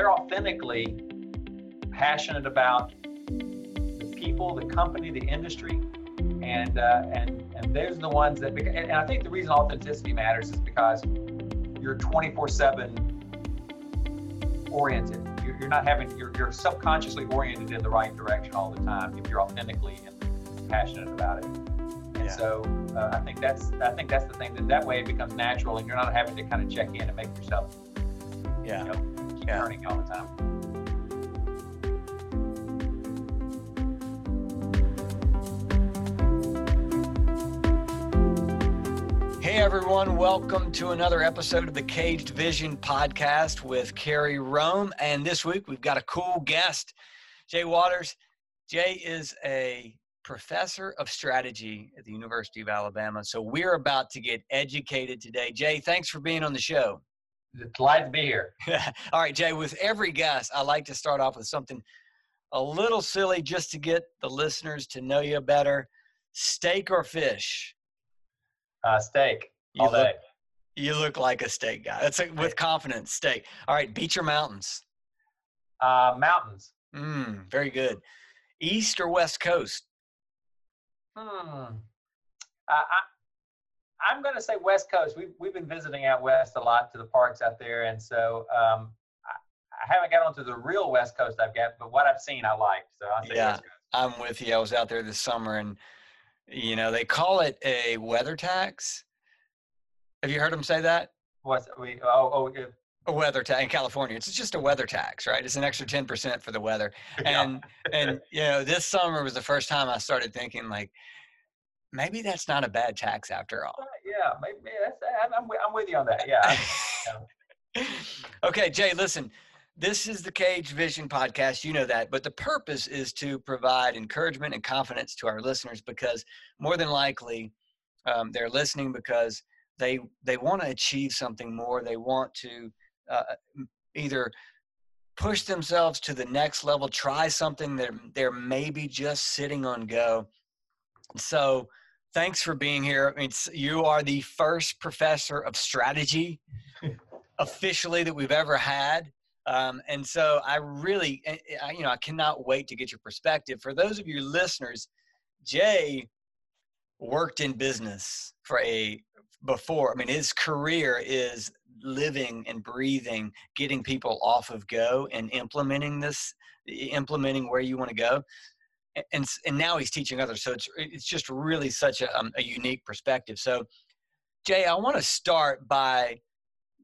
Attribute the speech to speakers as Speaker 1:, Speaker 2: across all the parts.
Speaker 1: they're authentically passionate about the people, the company, the industry, and uh, and and those are the ones that. And I think the reason authenticity matters is because you're 24/7 oriented. You're, you're not having. You're, you're subconsciously oriented in the right direction all the time if you're authentically and passionate about it. And yeah. so uh, I think that's I think that's the thing that that way it becomes natural and you're not having to kind of check in and make yourself yeah you know, yeah. learning all the time.
Speaker 2: Hey everyone, welcome to another episode of the Caged Vision podcast with Carrie Rome. And this week we've got a cool guest, Jay Waters. Jay is a professor of strategy at the University of Alabama. So we're about to get educated today. Jay, thanks for being on the show.
Speaker 1: Glad to be here.
Speaker 2: All right, Jay, with every guest, I like to start off with something a little silly just to get the listeners to know you better. Steak or fish?
Speaker 1: Uh, steak. You all
Speaker 2: look,
Speaker 1: day.
Speaker 2: You look like a steak guy. That's a, with confidence. Steak. All right, beach or mountains?
Speaker 1: Uh, mountains.
Speaker 2: Mm, very good. East or West Coast?
Speaker 1: Hmm. I, I, am going to say West Coast. We've, we've been visiting out west a lot to the parks out there. And so um, I, I, haven't got onto the real West Coast I've got, but what I've seen I like. So I'll say
Speaker 2: yeah, I'm with you. I was out there this summer and, you know, they call it a weather tax. Have you heard them say that?
Speaker 1: What's we? Oh, oh,
Speaker 2: a weather tax in California. It's just a weather tax, right? It's an extra ten percent for the weather. And and you know, this summer was the first time I started thinking like, maybe that's not a bad tax after all.
Speaker 1: Yeah, maybe that's, I'm, I'm with you on that. Yeah.
Speaker 2: okay, Jay, listen. This is the Cage Vision podcast. You know that. But the purpose is to provide encouragement and confidence to our listeners because more than likely um, they're listening because they they want to achieve something more. They want to uh, either push themselves to the next level, try something that they're maybe just sitting on go. So, thanks for being here. I mean, you are the first professor of strategy officially that we've ever had. Um, and so I really, eh, eh, I, you know, I cannot wait to get your perspective. For those of you listeners, Jay worked in business for a before. I mean, his career is living and breathing, getting people off of go and implementing this, implementing where you want to go. And, and now he's teaching others. So it's, it's just really such a, um, a unique perspective. So, Jay, I want to start by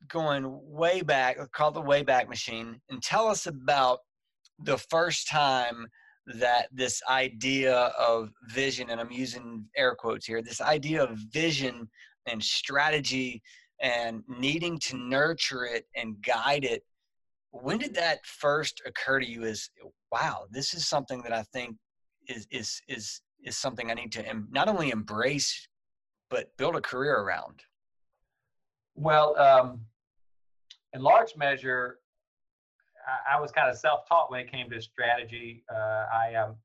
Speaker 2: going way back, call the way back Machine, and tell us about the first time that this idea of vision, and I'm using air quotes here, this idea of vision and strategy and needing to nurture it and guide it when did that first occur to you as wow this is something that i think is is is is something i need to em- not only embrace but build a career around.
Speaker 1: Well um, in large measure I, I was kind of self-taught when it came to strategy. Uh, i um,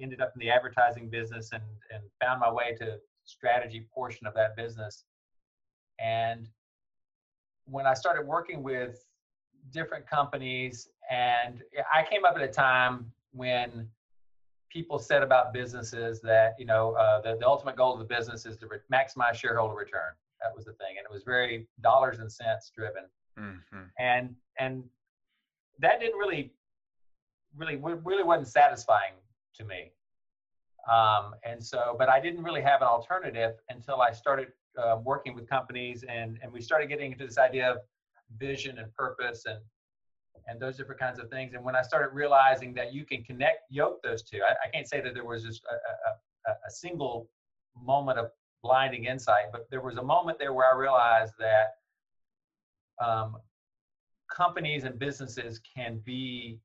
Speaker 1: ended up in the advertising business and and found my way to strategy portion of that business. And when I started working with different companies, and I came up at a time when people said about businesses that you know uh, the, the ultimate goal of the business is to re- maximize shareholder return. That was the thing, and it was very dollars and cents driven, mm-hmm. and and that didn't really, really, really wasn't satisfying to me. Um, and so, but I didn't really have an alternative until I started uh, working with companies and and we started getting into this idea of vision and purpose and and those different kinds of things. And when i started realizing that you can connect yoke those two i, I can't say that there was just a, a, a single moment of blinding insight but there was a moment there where i realized that um, companies and businesses can be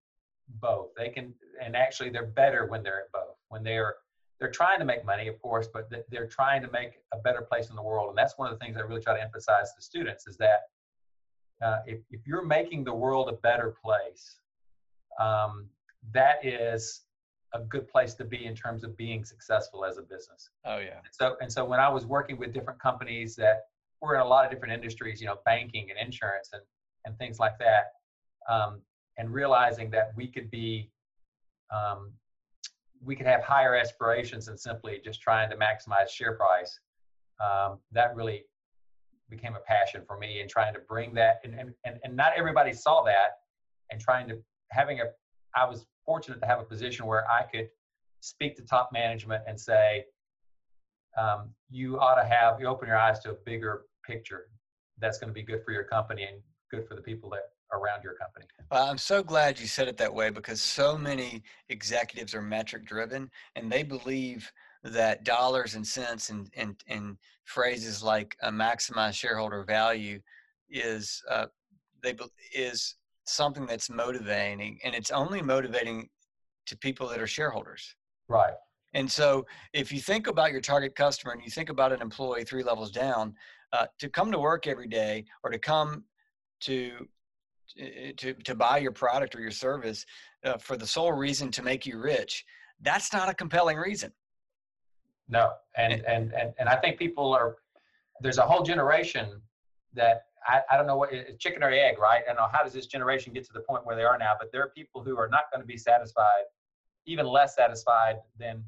Speaker 1: both. They can and actually they're better when they're at both. When they're they're trying to make money, of course, but they're trying to make a better place in the world. And that's one of the things I really try to emphasize to students is that uh, if, if you're making the world a better place, um, that is a good place to be in terms of being successful as a business.
Speaker 2: Oh yeah.
Speaker 1: So and so when I was working with different companies that were in a lot of different industries, you know, banking and insurance and and things like that, um, and realizing that we could be um, we could have higher aspirations than simply just trying to maximize share price. Um, that really became a passion for me and trying to bring that and, and, and, and not everybody saw that and trying to having a I was fortunate to have a position where I could speak to top management and say, um, you ought to have you open your eyes to a bigger picture that's going to be good for your company and good for the people that around your company.
Speaker 2: Well, I'm so glad you said it that way because so many executives are metric driven and they believe that dollars and cents and, and, and phrases like a maximize shareholder value is uh, they is something that's motivating and it's only motivating to people that are shareholders.
Speaker 1: Right.
Speaker 2: And so if you think about your target customer and you think about an employee three levels down, uh, to come to work every day or to come to to to buy your product or your service uh, for the sole reason to make you rich, that's not a compelling reason.
Speaker 1: No, and eh. and and and I think people are there's a whole generation that I, I don't know what chicken or egg, right? I don't know how does this generation get to the point where they are now, but there are people who are not going to be satisfied, even less satisfied than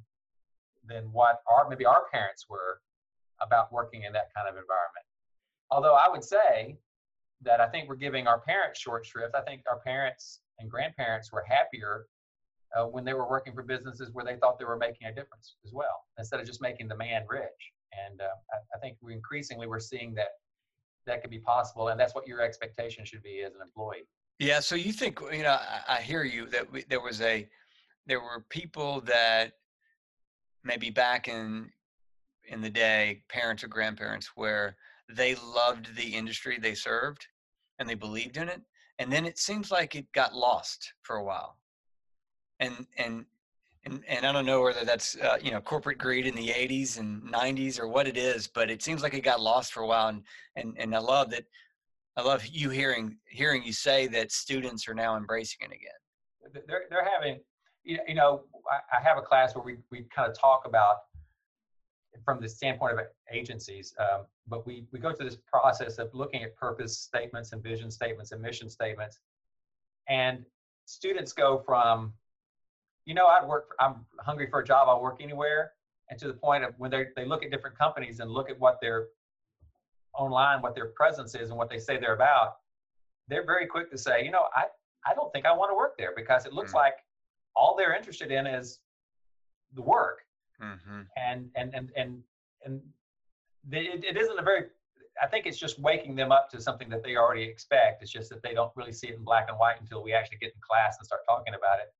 Speaker 1: than what our maybe our parents were about working in that kind of environment. Although I would say that I think we're giving our parents short shrift. I think our parents and grandparents were happier uh, when they were working for businesses where they thought they were making a difference as well, instead of just making the man rich. And uh, I, I, think we increasingly we're seeing that that could be possible, and that's what your expectation should be as an employee.
Speaker 2: Yeah. So you think you know? I, I hear you that we, there was a there were people that maybe back in in the day, parents or grandparents, where they loved the industry they served and they believed in it and then it seems like it got lost for a while and and and, and I don't know whether that's uh, you know corporate greed in the 80s and 90s or what it is, but it seems like it got lost for a while. And and and I love that. I love you hearing hearing you say that students are now embracing it again.
Speaker 1: They're they're having you know I have a class where we we kind of talk about from the standpoint of agencies. Um, but we, we go through this process of looking at purpose statements and vision statements and mission statements. And students go from, you know, I'd work, for, I'm hungry for a job, I'll work anywhere. And to the point of when they, they look at different companies and look at what their online, what their presence is and what they say they're about, they're very quick to say, you know, I, I don't think I want to work there because it looks mm-hmm. like all they're interested in is the work mm-hmm. and and and and and it, it isn't a very I think it's just waking them up to something that they already expect. It's just that they don't really see it in black and white until we actually get in class and start talking about it,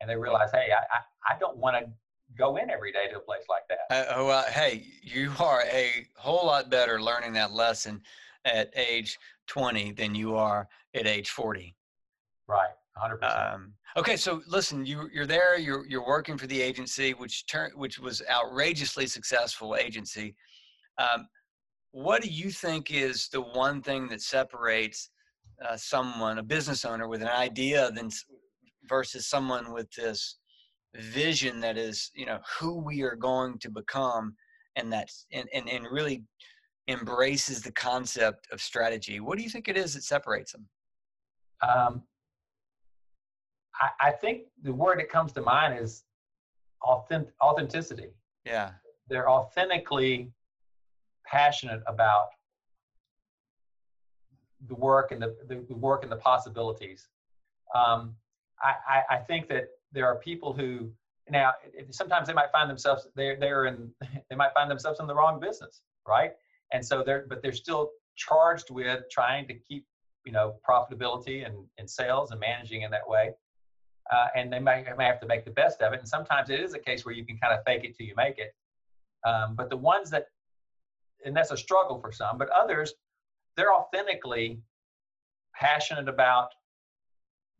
Speaker 1: and they realize, hey, I I, I don't want to go in every day to a place like that.
Speaker 2: Uh, oh, uh, hey, you are a whole lot better learning that lesson at age 20 than you are at age 40.
Speaker 1: Right, 100%.
Speaker 2: Um, Okay, so listen, you you're there. You're you're working for the agency, which turn which was outrageously successful agency. Um, what do you think is the one thing that separates uh, someone, a business owner, with an idea, than versus someone with this vision that is, you know, who we are going to become, and that's and and, and really embraces the concept of strategy. What do you think it is that separates them?
Speaker 1: Um, I, I think the word that comes to mind is authentic, authenticity.
Speaker 2: Yeah.
Speaker 1: They're authentically passionate about the work and the, the, the work and the possibilities. Um, I, I, think that there are people who now sometimes they might find themselves they're they're in they might find themselves in the wrong business, right? And so they're but they're still charged with trying to keep you know profitability and, and sales and managing in that way uh, and they may, may have to make the best of it. And sometimes it is a case where you can kind of fake it till you make it. Um, but the ones that, and that's a struggle for some, but others, they're authentically passionate about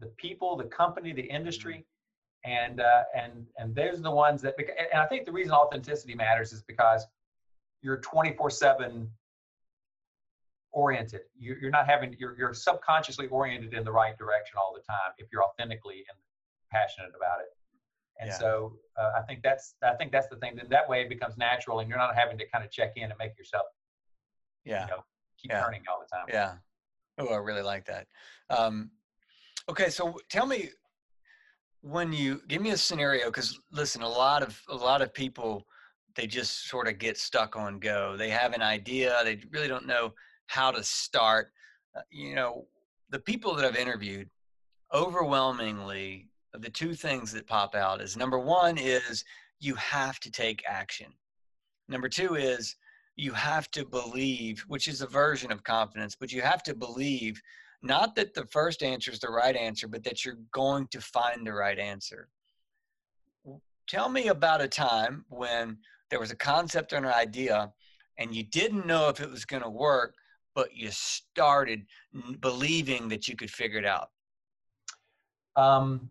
Speaker 1: the people, the company, the industry, and uh, and and those are the ones that. And I think the reason authenticity matters is because you're 24/7 oriented. You're not having you're you're subconsciously oriented in the right direction all the time if you're authentically and passionate about it. And yeah. so uh, I think that's I think that's the thing. Then that way it becomes natural, and you're not having to kind of check in and make yourself,
Speaker 2: yeah,
Speaker 1: you know, keep
Speaker 2: yeah.
Speaker 1: turning all the time.
Speaker 2: Yeah. Oh, I really like that. Um, Okay, so tell me when you give me a scenario because listen, a lot of a lot of people they just sort of get stuck on go. They have an idea, they really don't know how to start. Uh, you know, the people that I've interviewed, overwhelmingly, the two things that pop out is number one is you have to take action. Number two is you have to believe, which is a version of confidence, but you have to believe not that the first answer is the right answer, but that you're going to find the right answer. Tell me about a time when there was a concept or an idea and you didn't know if it was going to work, but you started believing that you could figure it out.
Speaker 1: Um,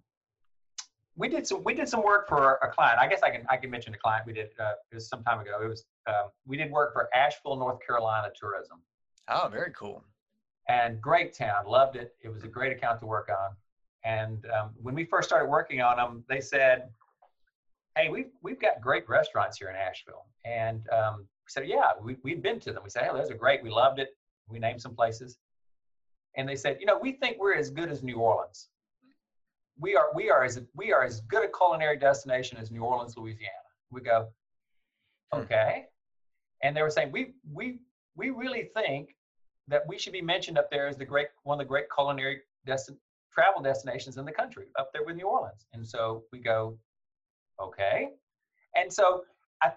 Speaker 1: we did some we did some work for a client. I guess I can I can mention a client we did uh, it was some time ago. It was um, we did work for Asheville, North Carolina Tourism.
Speaker 2: Oh, very cool
Speaker 1: and great town. Loved it. It was a great account to work on. And um, when we first started working on them, they said, "Hey, we've we've got great restaurants here in Asheville." And um, we said, "Yeah, we we'd been to them." We said, "Hey, those are great. We loved it." We named some places, and they said, "You know, we think we're as good as New Orleans. We are we are as we are as good a culinary destination as New Orleans, Louisiana." We go, hmm. "Okay," and they were saying, "We we we really think that we should be mentioned up there as the great one of the great culinary destin- travel destinations in the country up there with New Orleans. And so we go, okay. And so I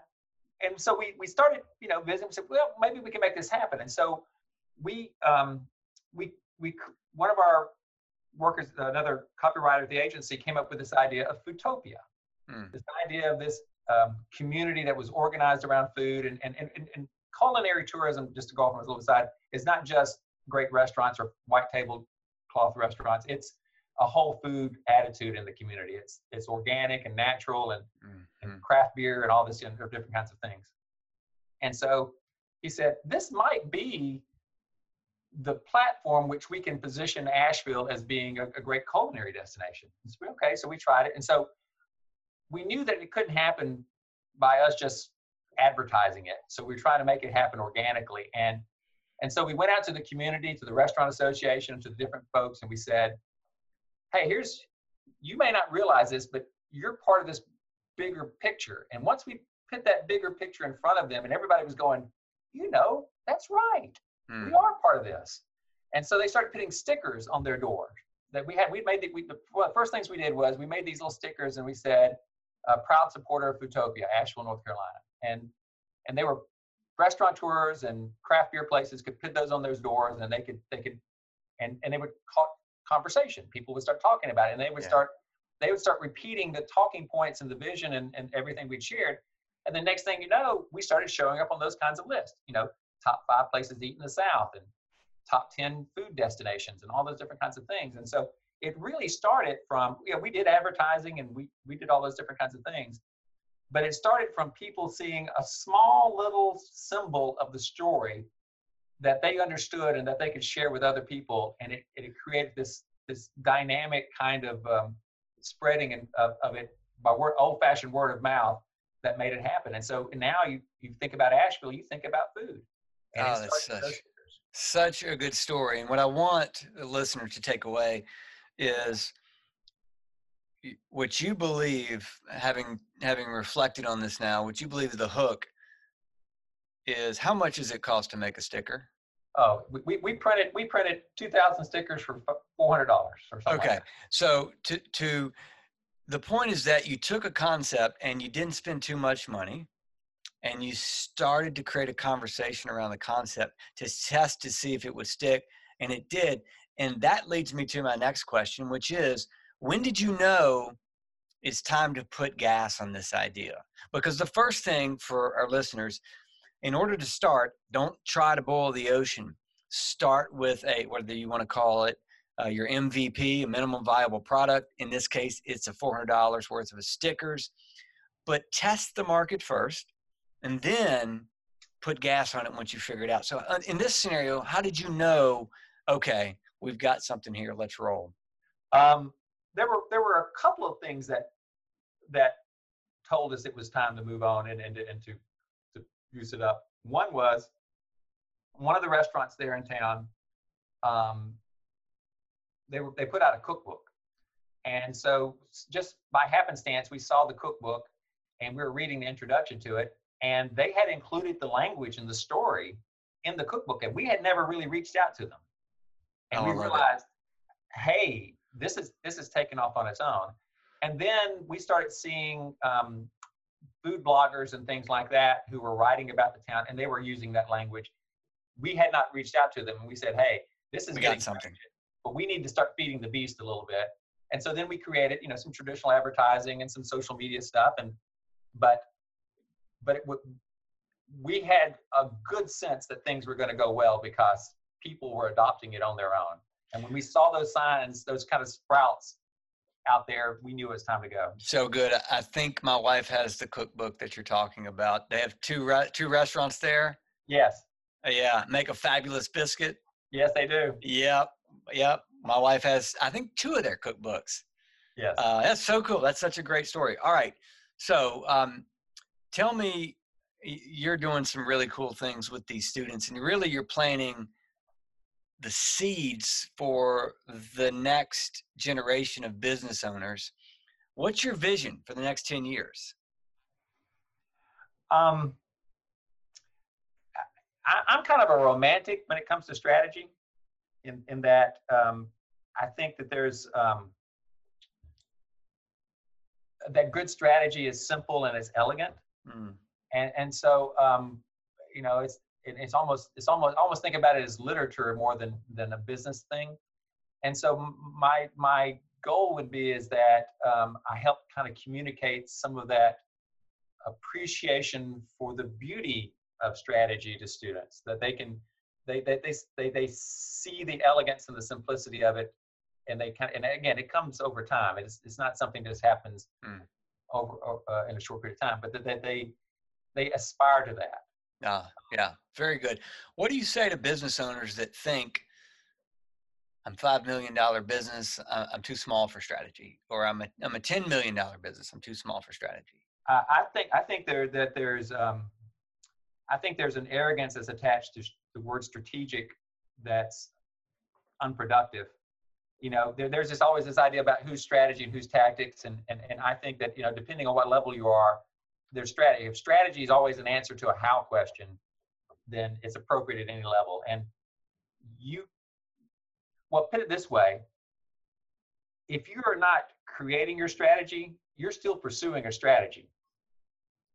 Speaker 1: and so we we started, you know, visiting. Said, well, maybe we can make this happen. And so we um we we one of our workers, another copywriter at the agency, came up with this idea of Foodtopia. Hmm. This idea of this um, community that was organized around food and, and, and, and culinary tourism, just to go off on a little side, is not just great restaurants or white tablecloth restaurants. It's a whole food attitude in the community. It's it's organic and natural and, mm-hmm. and craft beer and all this know, different kinds of things. And so he said, this might be the platform which we can position Asheville as being a, a great culinary destination. So, okay, so we tried it. And so we knew that it couldn't happen by us just advertising it. So we are trying to make it happen organically. And and so we went out to the community, to the restaurant association, to the different folks, and we said, hey, here's you may not realize this, but you're part of this bigger picture. And once we put that bigger picture in front of them, and everybody was going, you know, that's right. Mm. We hmm. are part of this. And so they started putting stickers on their door that we had. We made the, we, the, well, first things we did was we made these little stickers and we said, uh, proud supporter of Foodtopia, Asheville, North Carolina and and they were restaurateurs and craft beer places could put those on those doors and they could they could and and they would call conversation. People would start talking about it and they would yeah. start they would start repeating the talking points and the vision and, and everything we'd shared. And the next thing you know we started showing up on those kinds of lists you know top five places to eat in the south and top 10 food destinations and all those different kinds of things. And so it really started from you know we did advertising and we we did all those different kinds of things but it started from people seeing a small little symbol of the story that they understood and that they could share with other people and it, it created this this dynamic kind of um, spreading in, of, of it by word, old-fashioned word of mouth that made it happen. And so now you you think about asheville you think about food.
Speaker 2: And oh, that's such, such a good story. And what i want the listener to take away is what you believe having having reflected on this now what you believe the hook is how much does it cost to make a sticker?
Speaker 1: Oh we, we printed we printed 2000 stickers for $400 or something
Speaker 2: okay
Speaker 1: like
Speaker 2: so to to the point is that you took a concept and you didn't spend too much money and you started to create a conversation around the concept to test to see if it would stick and it did and that leads me to my next question which is when did you know it's time to put gas on this idea? Because the first thing for our listeners, in order to start, don't try to boil the ocean. Start with a, whether you want to call it uh, your MVP, a minimum viable product. In this case, it's a $400 worth of stickers. But test the market first and then put gas on it once you figure it out. So, uh, in this scenario, how did you know, okay, we've got something here, let's roll?
Speaker 1: Um, there were there were a couple of things that that told us it was time to move on and and, and to to use it up. One was one of the restaurants there in town. Um, they were they put out a cookbook, and so just by happenstance we saw the cookbook, and we were reading the introduction to it, and they had included the language and the story in the cookbook, and we had never really reached out to them, and
Speaker 2: Oh,
Speaker 1: we
Speaker 2: love it.
Speaker 1: realized, hey, this is this is taking off on its own, and then we started seeing. Um, food bloggers and things like that who were writing about the town and they were using that language we had not reached out to them and we said hey this is
Speaker 2: We got something.
Speaker 1: but we need to start feeding the beast a little bit and so then we created you know some traditional advertising and some social media stuff and but but it would we had a good sense that things were going to go well because people were adopting it on their own and when we saw those signs those kind of sprouts out there we knew it was time to go
Speaker 2: So good. I- think my wife has the cookbook that you're talking about. They have two re- two restaurants there.
Speaker 1: yes
Speaker 2: Uh, yeah, make a fabulous biscuit.
Speaker 1: yes they do
Speaker 2: Yep, yep. My wife has, I think, two of their cookbooks.
Speaker 1: yes
Speaker 2: Uh, that's so cool. That's such a great story. All right, so um, tell me, you're doing some really cool things with these students, and really, you're planting the seeds for the next generation of business owners. What's your vision for the next ten years?
Speaker 1: Um, I, I'm kind of a romantic when it comes to strategy, in in that um, I think that there's um, that good strategy is simple and it's elegant,
Speaker 2: Mm,
Speaker 1: and and so um, you know it's it, it's almost it's almost almost think about it as literature more than than a business thing, and so my my goal would be is that um, I help kind of communicate some of that appreciation for the beauty of strategy to students that they can they they they they, they see the elegance and the simplicity of it and they kind of, and again it comes over time. It's, it's not something that just happens
Speaker 2: Mm.
Speaker 1: over uh, in a short period of time but that that they they aspire to that
Speaker 2: Ah, yeah, very good. What do you say to business owners that think I'm five million dollar business, uh, I'm too small for strategy, or I'm a I'm a ten million dollar business, I'm too small for strategy?
Speaker 1: I I think I think there that there's um, I think there's an arrogance that's attached to the word strategic that's unproductive. You know, there, there's just always this idea about whose strategy and whose tactics, and, and and I think that you know, depending on what level you are, there's strategy. If strategy is always an answer to a how question, then it's appropriate at any level. And you, well, put it this way: if you are not creating your strategy, you're still pursuing a strategy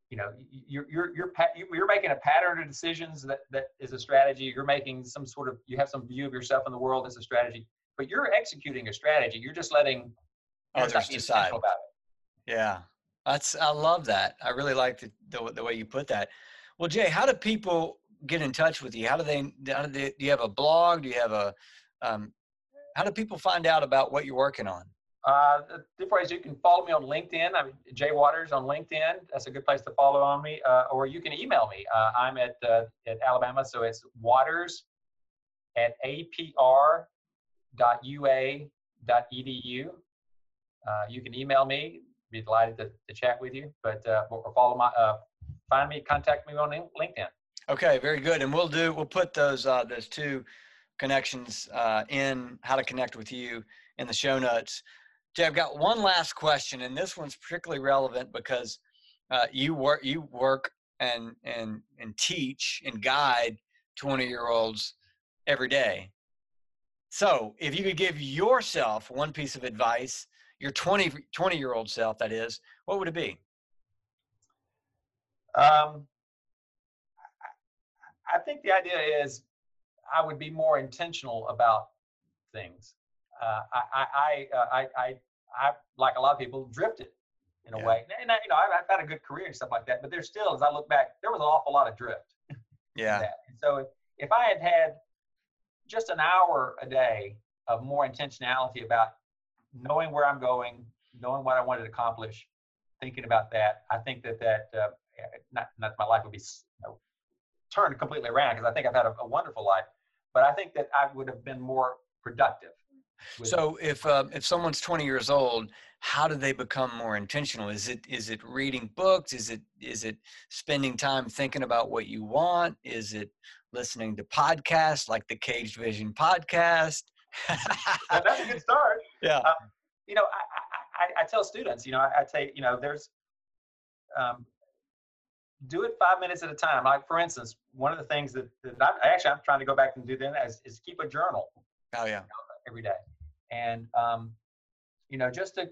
Speaker 1: you know you're you're you're you- you're making a pattern of decisions that that is a strategy you're making some sort of you have some view of yourself in the world as a strategy but you're executing a strategy you're just letting you're just not
Speaker 2: Others decide.
Speaker 1: about it
Speaker 2: Yeah, that's I love that. I really like the, the the way you put that. Well, Jay, how do people get in touch with you? How do they? How do, they, do you have a blog? Do you have a? Um, how do people find out about what you're working on?
Speaker 1: uh different ways you can follow me on linkedin i'm jay waters on linkedin that's a good place to follow on me uh, or you can email me uh, i'm at uh, at alabama so it's waters at apr dot ua dot edu uh, you can email me be delighted to, to chat with you but uh, or follow my uh, find me contact me on linkedin
Speaker 2: Okay, very good. And we'll do. We'll put those uh, those two connections uh, in how to connect with you in the show notes. Jay, I've got one last question, and this one's particularly relevant because uh, you work you work and and and teach and guide 20 year olds every day. So, if you could give yourself one piece of advice, your 20 20 year old self, that is, what would it be?
Speaker 1: um, I- think the idea is I would be more intentional about things. Uh, I, I, I, uh, I, I, I, like a lot of people, drifted in a
Speaker 2: Yeah.
Speaker 1: way. And I, you know, I've, I've had a good career and stuff like that, but there's still, as I look back, there was an awful lot of drift.
Speaker 2: Yeah.
Speaker 1: so if, if I had had just an hour a day of more intentionality about knowing where I'm going, knowing what I wanted to accomplish, thinking about that, I think that that uh, not not my life would be you know, turned completely around because I think I've had a, a wonderful life, but I think that I would have been more productive.
Speaker 2: So if um, if someone's 20 years old, how do they become more intentional? Is it is it reading books? Is it is it spending time thinking about what you want? Is it listening to podcasts like the Caged Vision podcast?
Speaker 1: that's a good start.
Speaker 2: Yeah.
Speaker 1: Uh, you know, I, I, I, tell students, you know, I, I say, you know, there's, um, do it five minutes at a time. Like for instance, one of the things that, that I'm, actually I'm trying to go back and do then is, is keep a journal.
Speaker 2: Oh yeah.
Speaker 1: Every day, and um, you know, just to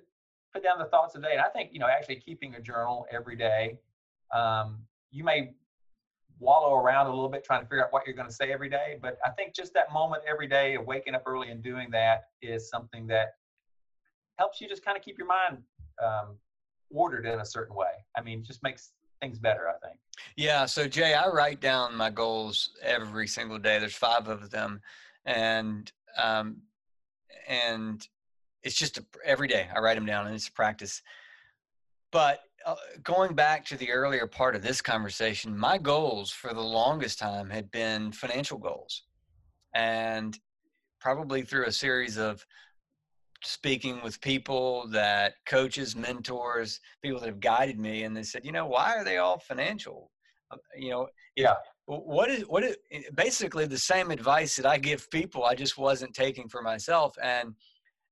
Speaker 1: put down the thoughts of the day. And I think you know, actually keeping a journal every day, um, you may wallow around a little bit trying to figure out what you're going to say every day, but I think just that moment every day of waking up early and doing that is something that helps you just kind of keep your mind um, ordered in a certain way. I mean, just makes things better, I think.
Speaker 2: Yeah. So Jay, I write down my goals every single day. There's five of them, and um, and it's just a, every day I write them down, and it's a practice. But uh, going back to the earlier part of this conversation, my goals for the longest time had been financial goals, and probably through a series of speaking with people that coaches, mentors, people that have guided me, and they said, you know, why are they all financial? Uh, you know,
Speaker 1: yeah.
Speaker 2: What is what is eh, basically the same advice that I give people? I just wasn't taking for myself, and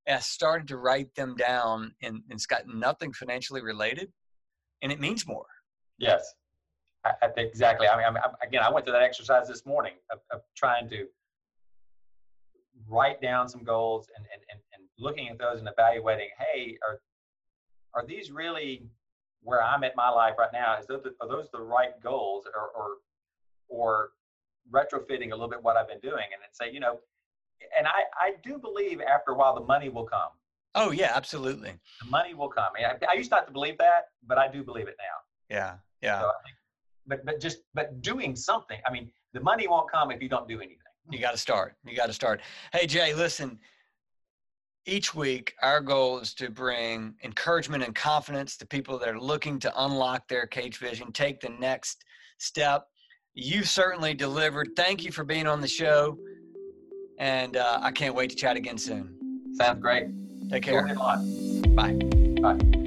Speaker 2: I started to write them down, and, and it's got nothing financially related, and it means more.
Speaker 1: Yes, I, I exactly. I mean, I, again, I went through that exercise this morning of, of trying to write down some goals and, and, and, and looking at those and evaluating, hey, are, are these really where I'm at my life right now? Is those, are those the right goals or, or, or retrofitting a little bit what I've been doing and then say, you know, and I, I do believe after a while the money will come.
Speaker 2: Oh yeah, absolutely.
Speaker 1: The money will come. I, I used not to believe that, but I do believe it now.
Speaker 2: Yeah, yeah.
Speaker 1: So think, but but just but doing something. I mean, the money won't come if you don't do anything.
Speaker 2: You got to start. You got to start. Hey, Jay, listen. Each week, our goal is to bring encouragement and confidence to people that are looking to unlock their cage vision, take the next step. You certainly delivered. Thank you for being on the show. And uh, I can't wait to chat again soon.
Speaker 1: Sounds great.
Speaker 2: Take care.
Speaker 1: Bye.
Speaker 2: Bye.